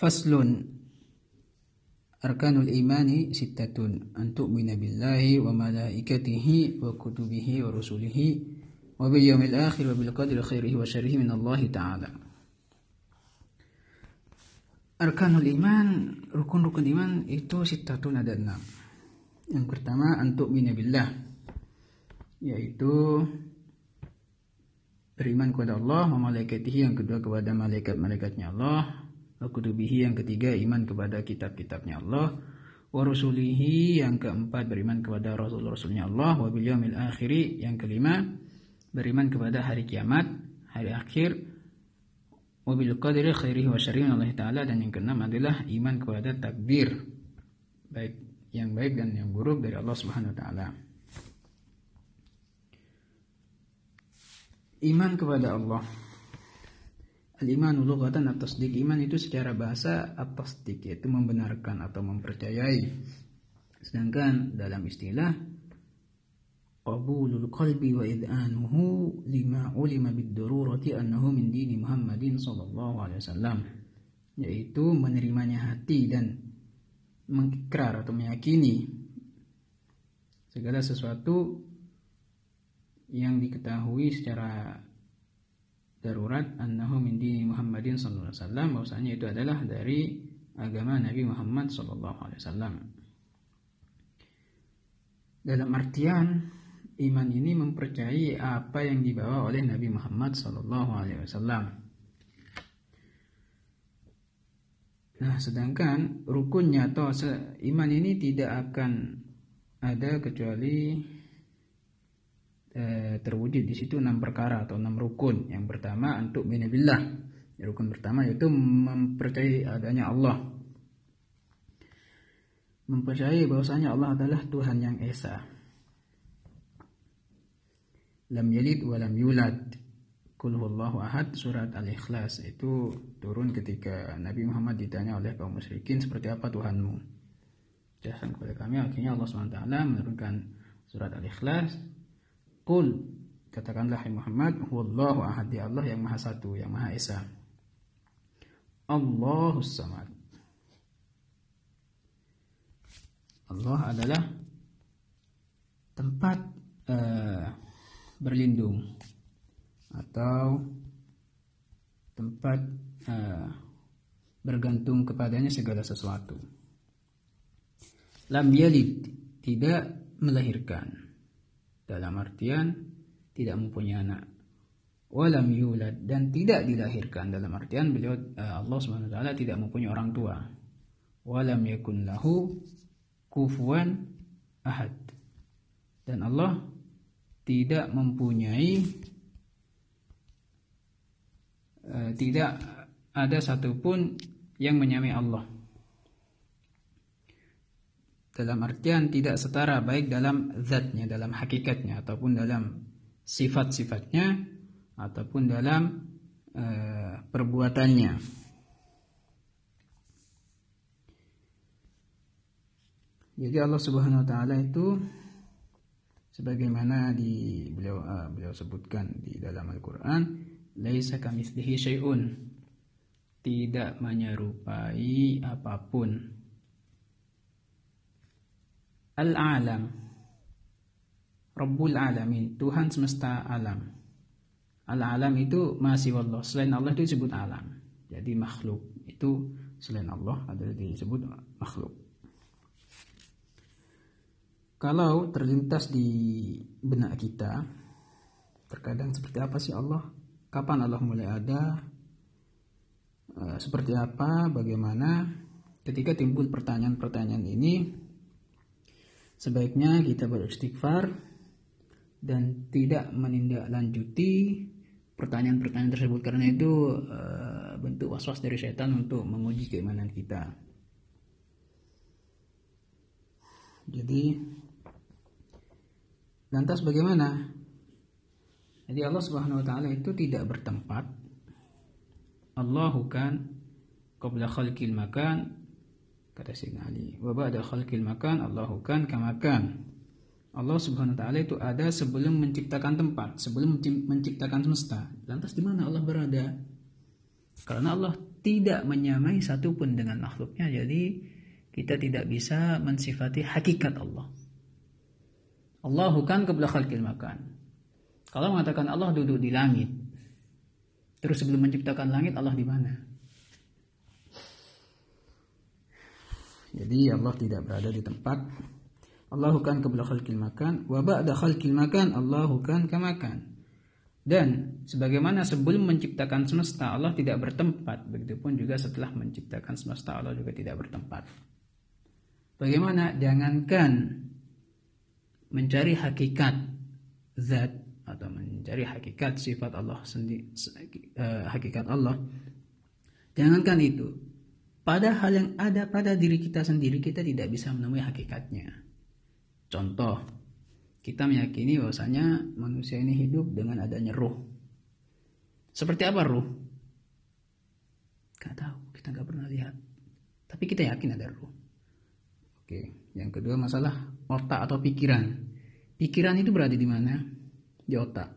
Faslun Arkanul imani sittatun an tu'mina billahi wa malaikatihi wa kutubihi wa rusulihi wa bil yawmil akhir wa bil khairihi wa syarrihi min Allah taala. Arkanul iman, rukun-rukun iman itu sittatun ada enam. Yang pertama an tu'mina billah yaitu beriman kepada Allah wa malaikatihi yang kedua kepada malaikat-malaikatnya Allah wa kutubihi yang ketiga iman kepada kitab-kitabnya Allah. Wa rusulihi yang keempat beriman kepada rasul-rasulnya Allah. Wa bil yaumil akhiri yang kelima beriman kepada hari kiamat hari akhir. Wa bil qadri khairihi wa syarrihi Allah taala. Dan yang keenam adalah iman kepada takdir. Baik yang baik dan yang buruk dari Allah Subhanahu wa taala. Iman kepada Allah Al-iman lughatan atas dik iman itu secara bahasa atas dik yaitu membenarkan atau mempercayai. Sedangkan dalam istilah qabulul qalbi wa id'anuhu lima ulima bid-darurati annahu min dini Muhammadin sallallahu alaihi wasallam yaitu menerimanya hati dan mengikrar atau meyakini segala sesuatu yang diketahui secara darurat annahu min dini Muhammadin sallallahu alaihi wasallam bahwasanya itu adalah dari agama Nabi Muhammad sallallahu alaihi wasallam. Dalam artian iman ini mempercayai apa yang dibawa oleh Nabi Muhammad sallallahu alaihi wasallam. Nah, sedangkan rukunnya atau iman ini tidak akan ada kecuali Eh, terwujud di situ enam perkara atau enam rukun. Yang pertama untuk binabillah. Rukun pertama yaitu mempercayai adanya Allah. Mempercayai bahwasanya Allah adalah Tuhan yang esa. Lam yalid wa lam yulad. Kul huwallahu ahad surat Al-Ikhlas itu turun ketika Nabi Muhammad ditanya oleh kaum musyrikin seperti apa Tuhanmu. Jelaskan kepada kami akhirnya Allah SWT menurunkan surat Al-Ikhlas Qul katakanlah hai Muhammad huwallahu ahad Allah yang maha satu yang maha esa. Allahus samad. Allah adalah tempat uh, berlindung atau tempat uh, bergantung kepadanya segala sesuatu. Lam yalid tidak melahirkan dalam artian tidak mempunyai anak. Walam yulad dan tidak dilahirkan. Dalam artian beliau eh, Allah Subhanahu wa taala tidak mempunyai orang tua. Walam yakun lahu kufuwan ahad. Dan Allah tidak mempunyai uh, tidak ada satupun yang menyamai Allah dalam artian tidak setara baik dalam zatnya, dalam hakikatnya ataupun dalam sifat-sifatnya ataupun dalam uh, perbuatannya. Jadi Allah Subhanahu wa taala itu sebagaimana di beliau uh, beliau sebutkan di dalam Al-Qur'an, laisa kamitslihi syai'un. Tidak menyerupai apa pun Al-alam. Rabbul alamin. Tuhan semesta alam. Al-alam itu masih Allah. Selain Allah itu disebut alam. Jadi makhluk. Itu selain Allah adalah disebut makhluk. Kalau terlintas di benak kita Terkadang seperti apa sih Allah? Kapan Allah mulai ada? Eh, Seperti apa? Bagaimana? Ketika timbul pertanyaan-pertanyaan ini Sebaiknya kita beristighfar dan tidak menindaklanjuti pertanyaan-pertanyaan tersebut karena itu uh, bentuk waswas dari setan untuk menguji keimanan kita. Jadi lantas bagaimana? Jadi Allah Subhanahu wa taala itu tidak bertempat. Allahu kan qabla khalqil makan kata Sayyidina Ali. Wa ba'da khalqil makan Allahu kan kamakan Allah Subhanahu wa taala itu ada sebelum menciptakan tempat, sebelum menciptakan semesta. Lantas di mana Allah berada? Karena Allah tidak menyamai satupun dengan makhluknya jadi kita tidak bisa mensifati hakikat Allah. Allah kan kebla khalqil makan. Kalau mengatakan Allah duduk di langit terus sebelum menciptakan langit Allah di mana jadi Allah tidak berada di tempat Allah kan kebla khalqil makan wa ba'da khalqil makan Allah kan kamakan. Dan sebagaimana sebelum menciptakan semesta Allah tidak bertempat, begitupun juga setelah menciptakan semesta Allah juga tidak bertempat. Bagaimana? Jangankan mencari hakikat zat atau mencari hakikat sifat Allah sendiri eh, hakikat Allah. Jangankan itu pada hal yang ada pada diri kita sendiri kita tidak bisa menemui hakikatnya contoh kita meyakini bahwasanya manusia ini hidup dengan adanya ruh. Seperti apa ruh? Gak tahu, kita nggak pernah lihat. Tapi kita yakin ada ruh. Oke, yang kedua masalah otak atau pikiran. Pikiran itu berada di mana? Di otak.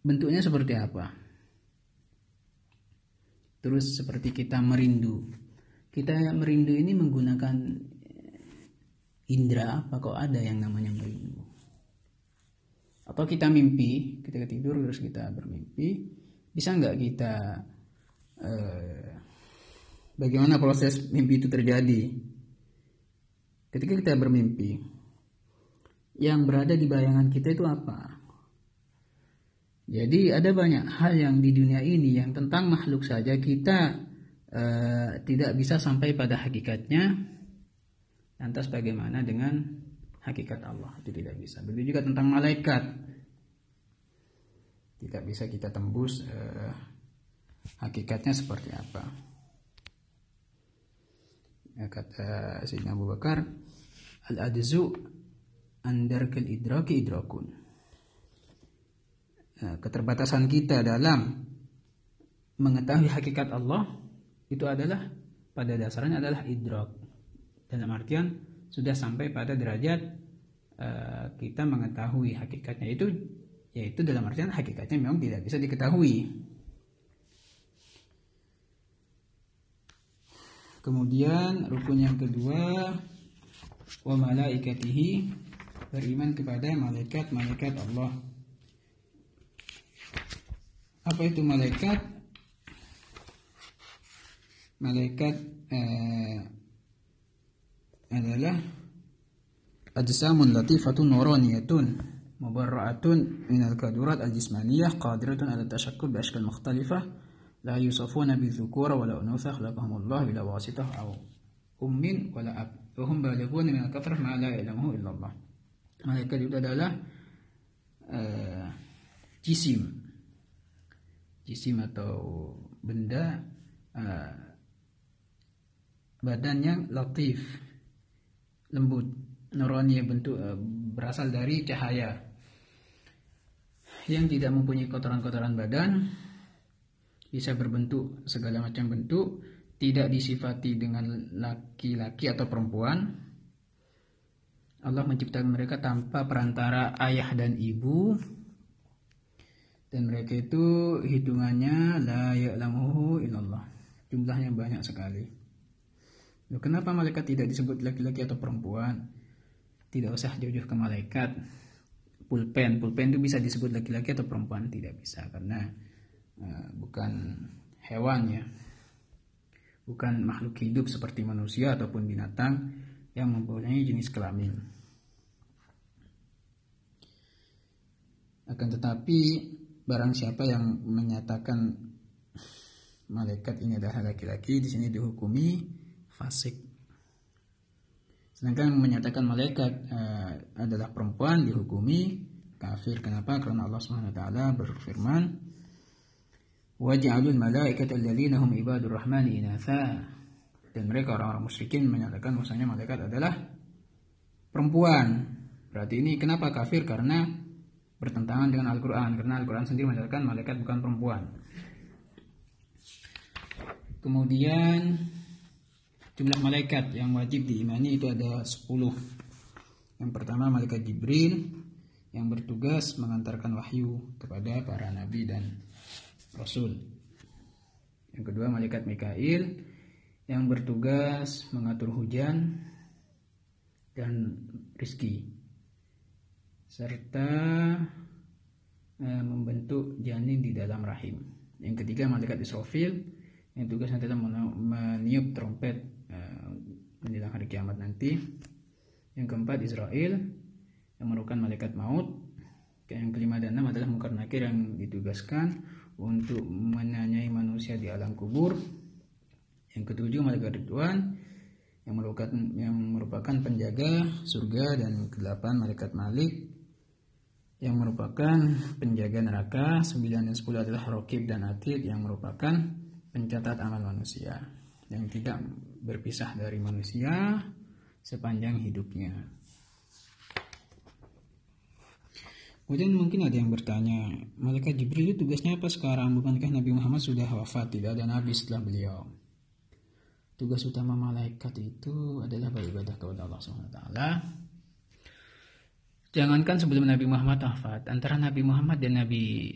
Bentuknya seperti apa? Terus seperti kita merindu. Kita merindu ini menggunakan indera apa kok ada yang namanya merindu? Atau kita mimpi ketika tidur terus kita bermimpi bisa nggak kita eh, bagaimana proses mimpi itu terjadi? Ketika kita bermimpi yang berada di bayangan kita itu apa jadi ada banyak hal yang di dunia ini yang tentang makhluk saja kita uh, tidak bisa sampai pada hakikatnya Lantas bagaimana dengan hakikat Allah? Itu tidak bisa. Begitu juga tentang malaikat. Tidak bisa kita tembus eh, hakikatnya seperti apa. Ya, kata Sayyidina Abu Bakar, Al-adzu andarkal idraki idrakun. Ya, keterbatasan kita dalam mengetahui hakikat Allah itu adalah pada dasarnya adalah idrak. Dalam artian sudah sampai pada derajat uh, kita mengetahui hakikatnya. Itu yaitu dalam artian hakikatnya memang tidak bisa diketahui. Kemudian rukun yang kedua wa malaikatihi beriman kepada malaikat-malaikat Allah apa itu malaikat malaikat eh, adalah ajsamun latifatun nuraniyatun mubarra'atun min al-kadurat al-jismaniyah qadiratun ala tashakkul bi ashkal mukhtalifah la yusafuna bi dhukura wala unutha khalaqahumullah bila wasitah aw ummin wala ab wa hum balighun min al-kathrah ma la ya'lamuhu illa Allah malaikat itu adalah uh, jisim jisim atau benda uh, badan yang latif lembut. Nurani bentuk uh, berasal dari cahaya. Yang tidak mempunyai kotoran-kotoran badan bisa berbentuk segala macam bentuk tidak disifati dengan laki-laki atau perempuan. Allah menciptakan mereka tanpa perantara ayah dan ibu dan mereka itu hitungannya la ya'lamuhu illallah jumlahnya banyak sekali Loh, kenapa malaikat tidak disebut laki-laki atau perempuan? Tidak usah jauh-jauh ke malaikat. Pulpen, pulpen itu bisa disebut laki-laki atau perempuan? Tidak bisa karena uh, bukan hewan ya. Bukan makhluk hidup seperti manusia ataupun binatang yang mempunyai jenis kelamin. Akan tetapi barang siapa yang menyatakan malaikat ini adalah laki-laki di sini dihukumi fasik. Sedangkan menyatakan malaikat uh, adalah perempuan dihukumi kafir. Kenapa? Karena Allah Subhanahu wa taala berfirman, "Waj'alul malaikata alladziina hum ibadur rahmani inatha." Dan mereka orang-orang musyrikin menyatakan bahwasanya malaikat adalah perempuan. Berarti ini kenapa kafir? Karena bertentangan dengan Al-Qur'an. Karena Al-Qur'an sendiri menyatakan malaikat bukan perempuan. Kemudian jumlah malaikat yang wajib diimani itu ada 10 yang pertama malaikat Jibril yang bertugas mengantarkan wahyu kepada para nabi dan rasul Yang kedua malaikat Mikail yang bertugas mengatur hujan dan rizki serta eh, membentuk janin di dalam rahim. Yang ketiga malaikat Israfil yang tugasnya adalah meniup trompet eh, menjelang hari kiamat nanti. Yang keempat Israel yang merupakan malaikat maut. Yang kelima dan enam adalah mungkar nakir yang ditugaskan untuk menanyai manusia di alam kubur. Yang ketujuh malaikat Ridwan yang merupakan yang merupakan penjaga surga dan kedelapan malaikat Malik yang merupakan penjaga neraka, 9 dan 10 adalah Rokib dan Atid yang merupakan pencatat amal manusia yang tidak berpisah dari manusia sepanjang hidupnya. Kemudian mungkin ada yang bertanya, Malaikat Jibril itu tugasnya apa sekarang? Bukankah Nabi Muhammad sudah wafat, tidak ada Nabi setelah beliau? Tugas utama malaikat itu adalah beribadah kepada Allah SWT Jangankan sebelum Nabi Muhammad wafat, antara Nabi Muhammad dan Nabi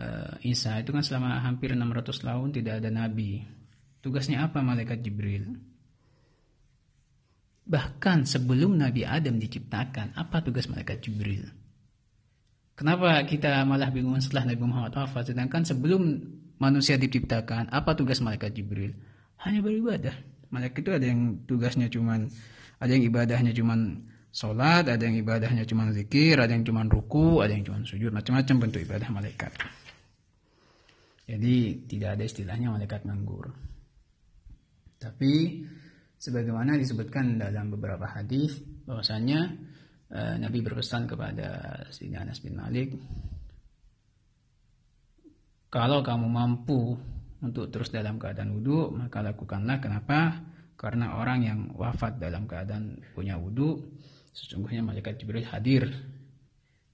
uh, Isa itu kan selama hampir 600 tahun tidak ada nabi. Tugasnya apa malaikat Jibril? Bahkan sebelum Nabi Adam diciptakan, apa tugas malaikat Jibril? Kenapa kita malah bingung setelah Nabi Muhammad wafat? Sedangkan sebelum manusia diciptakan, apa tugas malaikat Jibril? Hanya beribadah. Malaikat itu ada yang tugasnya cuman, ada yang ibadahnya cuman Sholat, ada yang ibadahnya cuma zikir, ada yang cuma ruku, ada yang cuma sujud, macam-macam bentuk ibadah malaikat. Jadi tidak ada istilahnya malaikat nganggur. Tapi sebagaimana disebutkan dalam beberapa hadis bahwasanya eh, Nabi berpesan kepada Sayyidina Anas bin Malik kalau kamu mampu untuk terus dalam keadaan wudhu maka lakukanlah kenapa karena orang yang wafat dalam keadaan punya wudhu Sesungguhnya malaikat Jibril hadir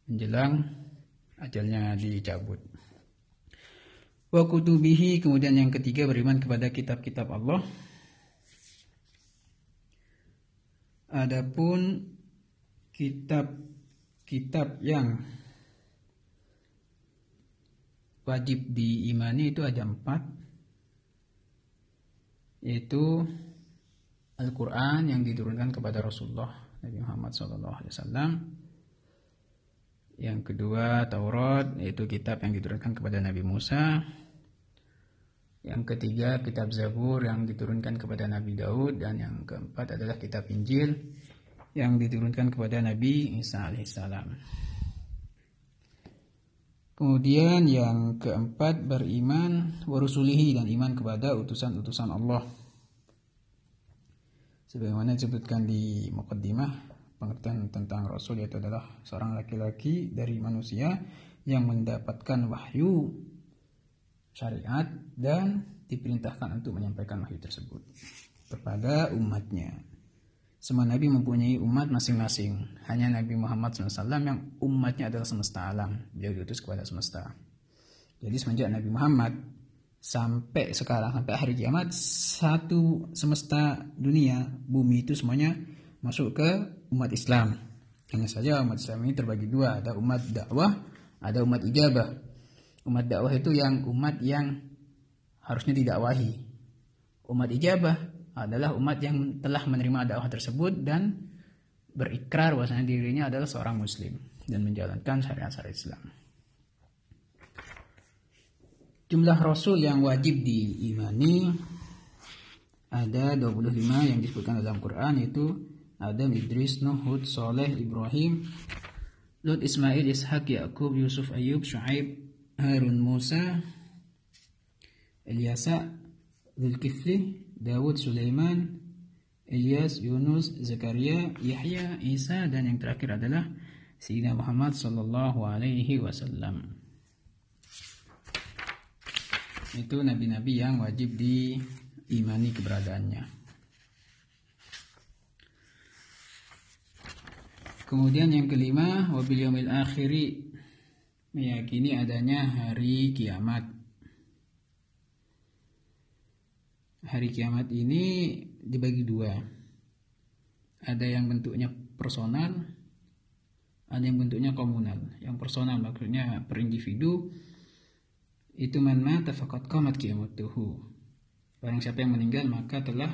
menjelang ajalnya dicabut. Wa kutubihi kemudian yang ketiga beriman kepada kitab-kitab Allah. Adapun kitab-kitab yang wajib diimani itu ada empat yaitu Al-Quran yang diturunkan kepada Rasulullah Nabi Muhammad SAW. Yang kedua Taurat yaitu kitab yang diturunkan kepada Nabi Musa. Yang ketiga kitab Zabur yang diturunkan kepada Nabi Daud dan yang keempat adalah kitab Injil yang diturunkan kepada Nabi Isa alaihissalam. Kemudian yang keempat beriman warusulihi dan iman kepada utusan-utusan Allah sebagaimana disebutkan di mukaddimah pengertian tentang rasul yaitu adalah seorang laki-laki dari manusia yang mendapatkan wahyu syariat dan diperintahkan untuk menyampaikan wahyu tersebut kepada umatnya. Semua nabi mempunyai umat masing-masing. Hanya Nabi Muhammad SAW yang umatnya adalah semesta alam. Beliau diutus kepada semesta. Jadi semenjak Nabi Muhammad sampai sekarang sampai hari kiamat satu semesta dunia bumi itu semuanya masuk ke umat Islam. Hanya saja umat Islam ini terbagi dua. Ada umat dakwah ada umat ijabah. Umat dakwah itu yang umat yang harusnya didakwahi. Umat ijabah adalah umat yang telah menerima dakwah tersebut dan berikrar bahwasanya dirinya adalah seorang muslim dan menjalankan syariat-syariat Islam Jumlah rasul yang wajib diimani ada 25 yang disebutkan dalam Quran yaitu Adam, Idris, Nuh, Hud, Saleh, Ibrahim, Lut, Ismail, Ishak, Yakub, Yusuf, Ayub, Shu'aib, Harun, Musa, Ilyasa, Zulkifli, Dawud, Sulaiman, Ilyas, Yunus, Zakaria, Yahya, Isa dan yang terakhir adalah Sayyidina Muhammad sallallahu alaihi wasallam itu nabi-nabi yang wajib diimani keberadaannya. Kemudian yang kelima, wabil yaumil akhiri meyakini adanya hari kiamat. Hari kiamat ini dibagi dua. Ada yang bentuknya personal, ada yang bentuknya komunal. Yang personal maksudnya per individu, itu man mata faqad qamat qiyamatuhu. Barang siapa yang meninggal maka telah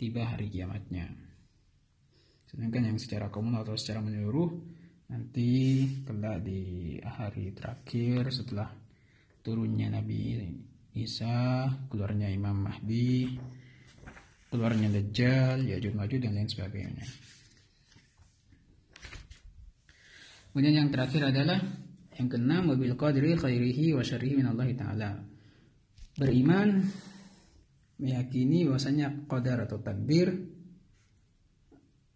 tiba hari kiamatnya. Sedangkan yang secara komunal atau secara menyeluruh nanti kelak di hari terakhir setelah turunnya Nabi Isa, keluarnya Imam Mahdi, keluarnya Dajjal, Ya'juj Ma'juj dan lain sebagainya. Kemudian yang terakhir adalah yang keenam wabil qadri khairihi wa syarrihi min Allah taala. Beriman meyakini bahwasanya qadar atau takdir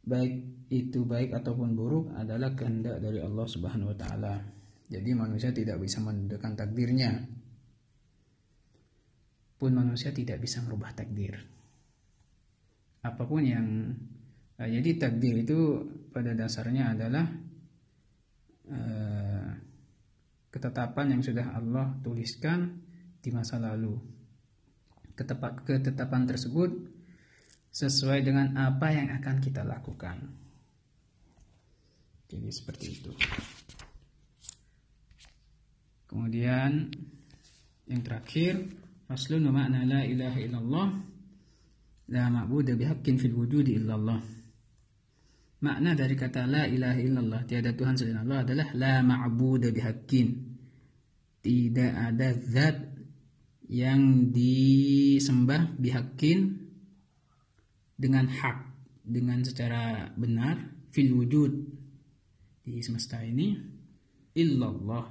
baik itu baik ataupun buruk adalah kehendak dari Allah Subhanahu wa taala. Jadi manusia tidak bisa menentukan takdirnya. Pun manusia tidak bisa merubah takdir. Apa pun yang eh, jadi takdir itu pada dasarnya adalah eh, ketetapan yang sudah Allah tuliskan di masa lalu ketetapan tersebut sesuai dengan apa yang akan kita lakukan. Jadi seperti itu. Kemudian yang terakhir, faslun wa ma'na la ilaha illallah la ma'budu bihaqqin fil wujudi illallah. Makna dari kata la ilaha illallah, tiada Tuhan selain Allah adalah la ma'budu bihaqqin. Tidak ada zat yang disembah bihakin dengan hak dengan secara benar fil wujud di semesta ini illallah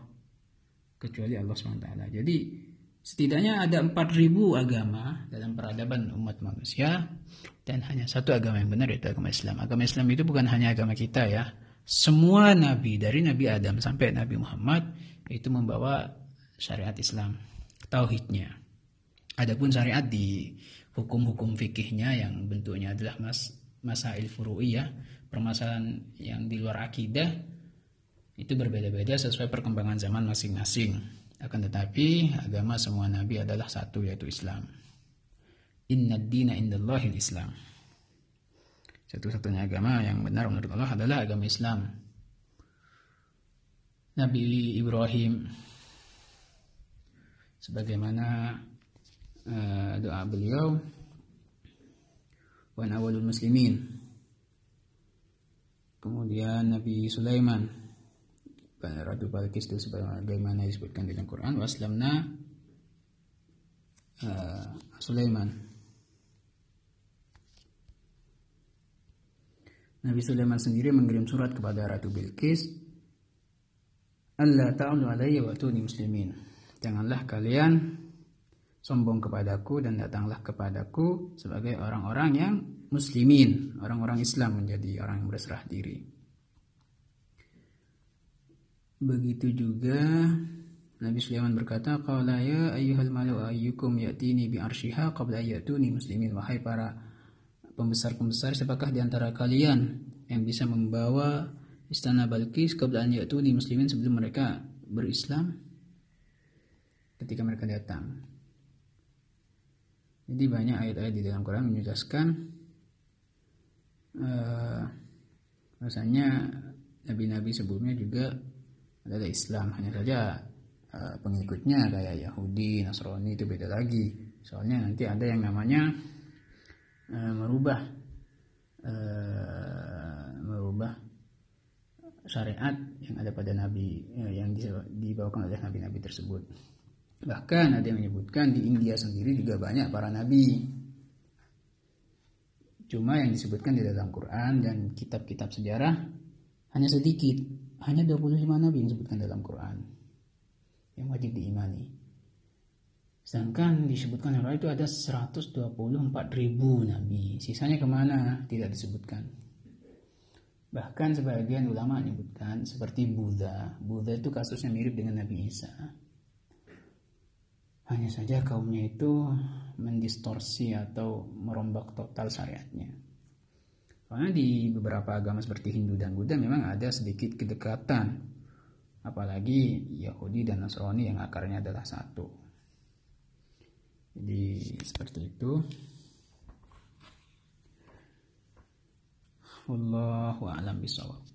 kecuali Allah SWT. Jadi setidaknya ada 4000 agama dalam peradaban umat manusia dan hanya satu agama yang benar yaitu agama Islam. Agama Islam itu bukan hanya agama kita ya. Semua nabi dari Nabi Adam sampai Nabi Muhammad itu membawa syariat Islam tauhidnya. Adapun syariat di hukum-hukum fikihnya yang bentuknya adalah mas masail furu'iyah, permasalahan yang di luar akidah itu berbeda-beda sesuai perkembangan zaman masing-masing. Akan tetapi agama semua nabi adalah satu yaitu Islam. Inna dina indallahil Islam. Satu-satunya agama yang benar menurut Allah adalah agama Islam. Nabi Ibrahim sebagaimana uh, doa beliau wan awalul muslimin kemudian Nabi Sulaiman Ratu Balkis itu sebagaimana disebutkan dalam Quran waslamna uh, Sulaiman. Nabi Sulaiman sendiri mengirim surat kepada Ratu Bilqis Allah ta'ala alayya wa tuni muslimin. Janganlah kalian sombong kepadaku dan datanglah kepadaku sebagai orang-orang yang muslimin, orang-orang Islam menjadi orang yang berserah diri. Begitu juga Nabi Sulaiman berkata, "Qala ya ayyuhal malu ayyukum ya'tini bi arsyiha qabla ya'tuni muslimin." Wahai para pembesar-pembesar, siapakah di antara kalian yang bisa membawa istana Balkis qabla an ya'tuni muslimin sebelum mereka berislam? ketika mereka datang. Jadi banyak ayat-ayat di dalam Quran menjelaskan uh, bahasanya nabi-nabi sebelumnya juga adalah Islam hanya saja uh, pengikutnya kayak Yahudi, Nasrani itu beda lagi. Soalnya nanti ada yang namanya uh, merubah uh, merubah syariat yang ada pada nabi yang dibawakan oleh nabi-nabi tersebut. Bahkan ada yang menyebutkan di India sendiri juga banyak para nabi. Cuma yang disebutkan di dalam Quran dan kitab-kitab sejarah hanya sedikit. Hanya 25 nabi yang disebutkan dalam Quran. Yang wajib diimani. Sedangkan disebutkan oleh itu ada 124 ribu nabi. Sisanya ke mana? Tidak disebutkan. Bahkan sebagian ulama menyebutkan seperti Buddha. Buddha itu kasusnya mirip dengan Nabi Isa. Hanya saja kaumnya itu mendistorsi atau merombak total syariatnya. Karena di beberapa agama seperti Hindu dan Buddha memang ada sedikit kedekatan. Apalagi Yahudi dan Nasrani yang akarnya adalah satu. Jadi seperti itu. Wallahu a'lam bishawab.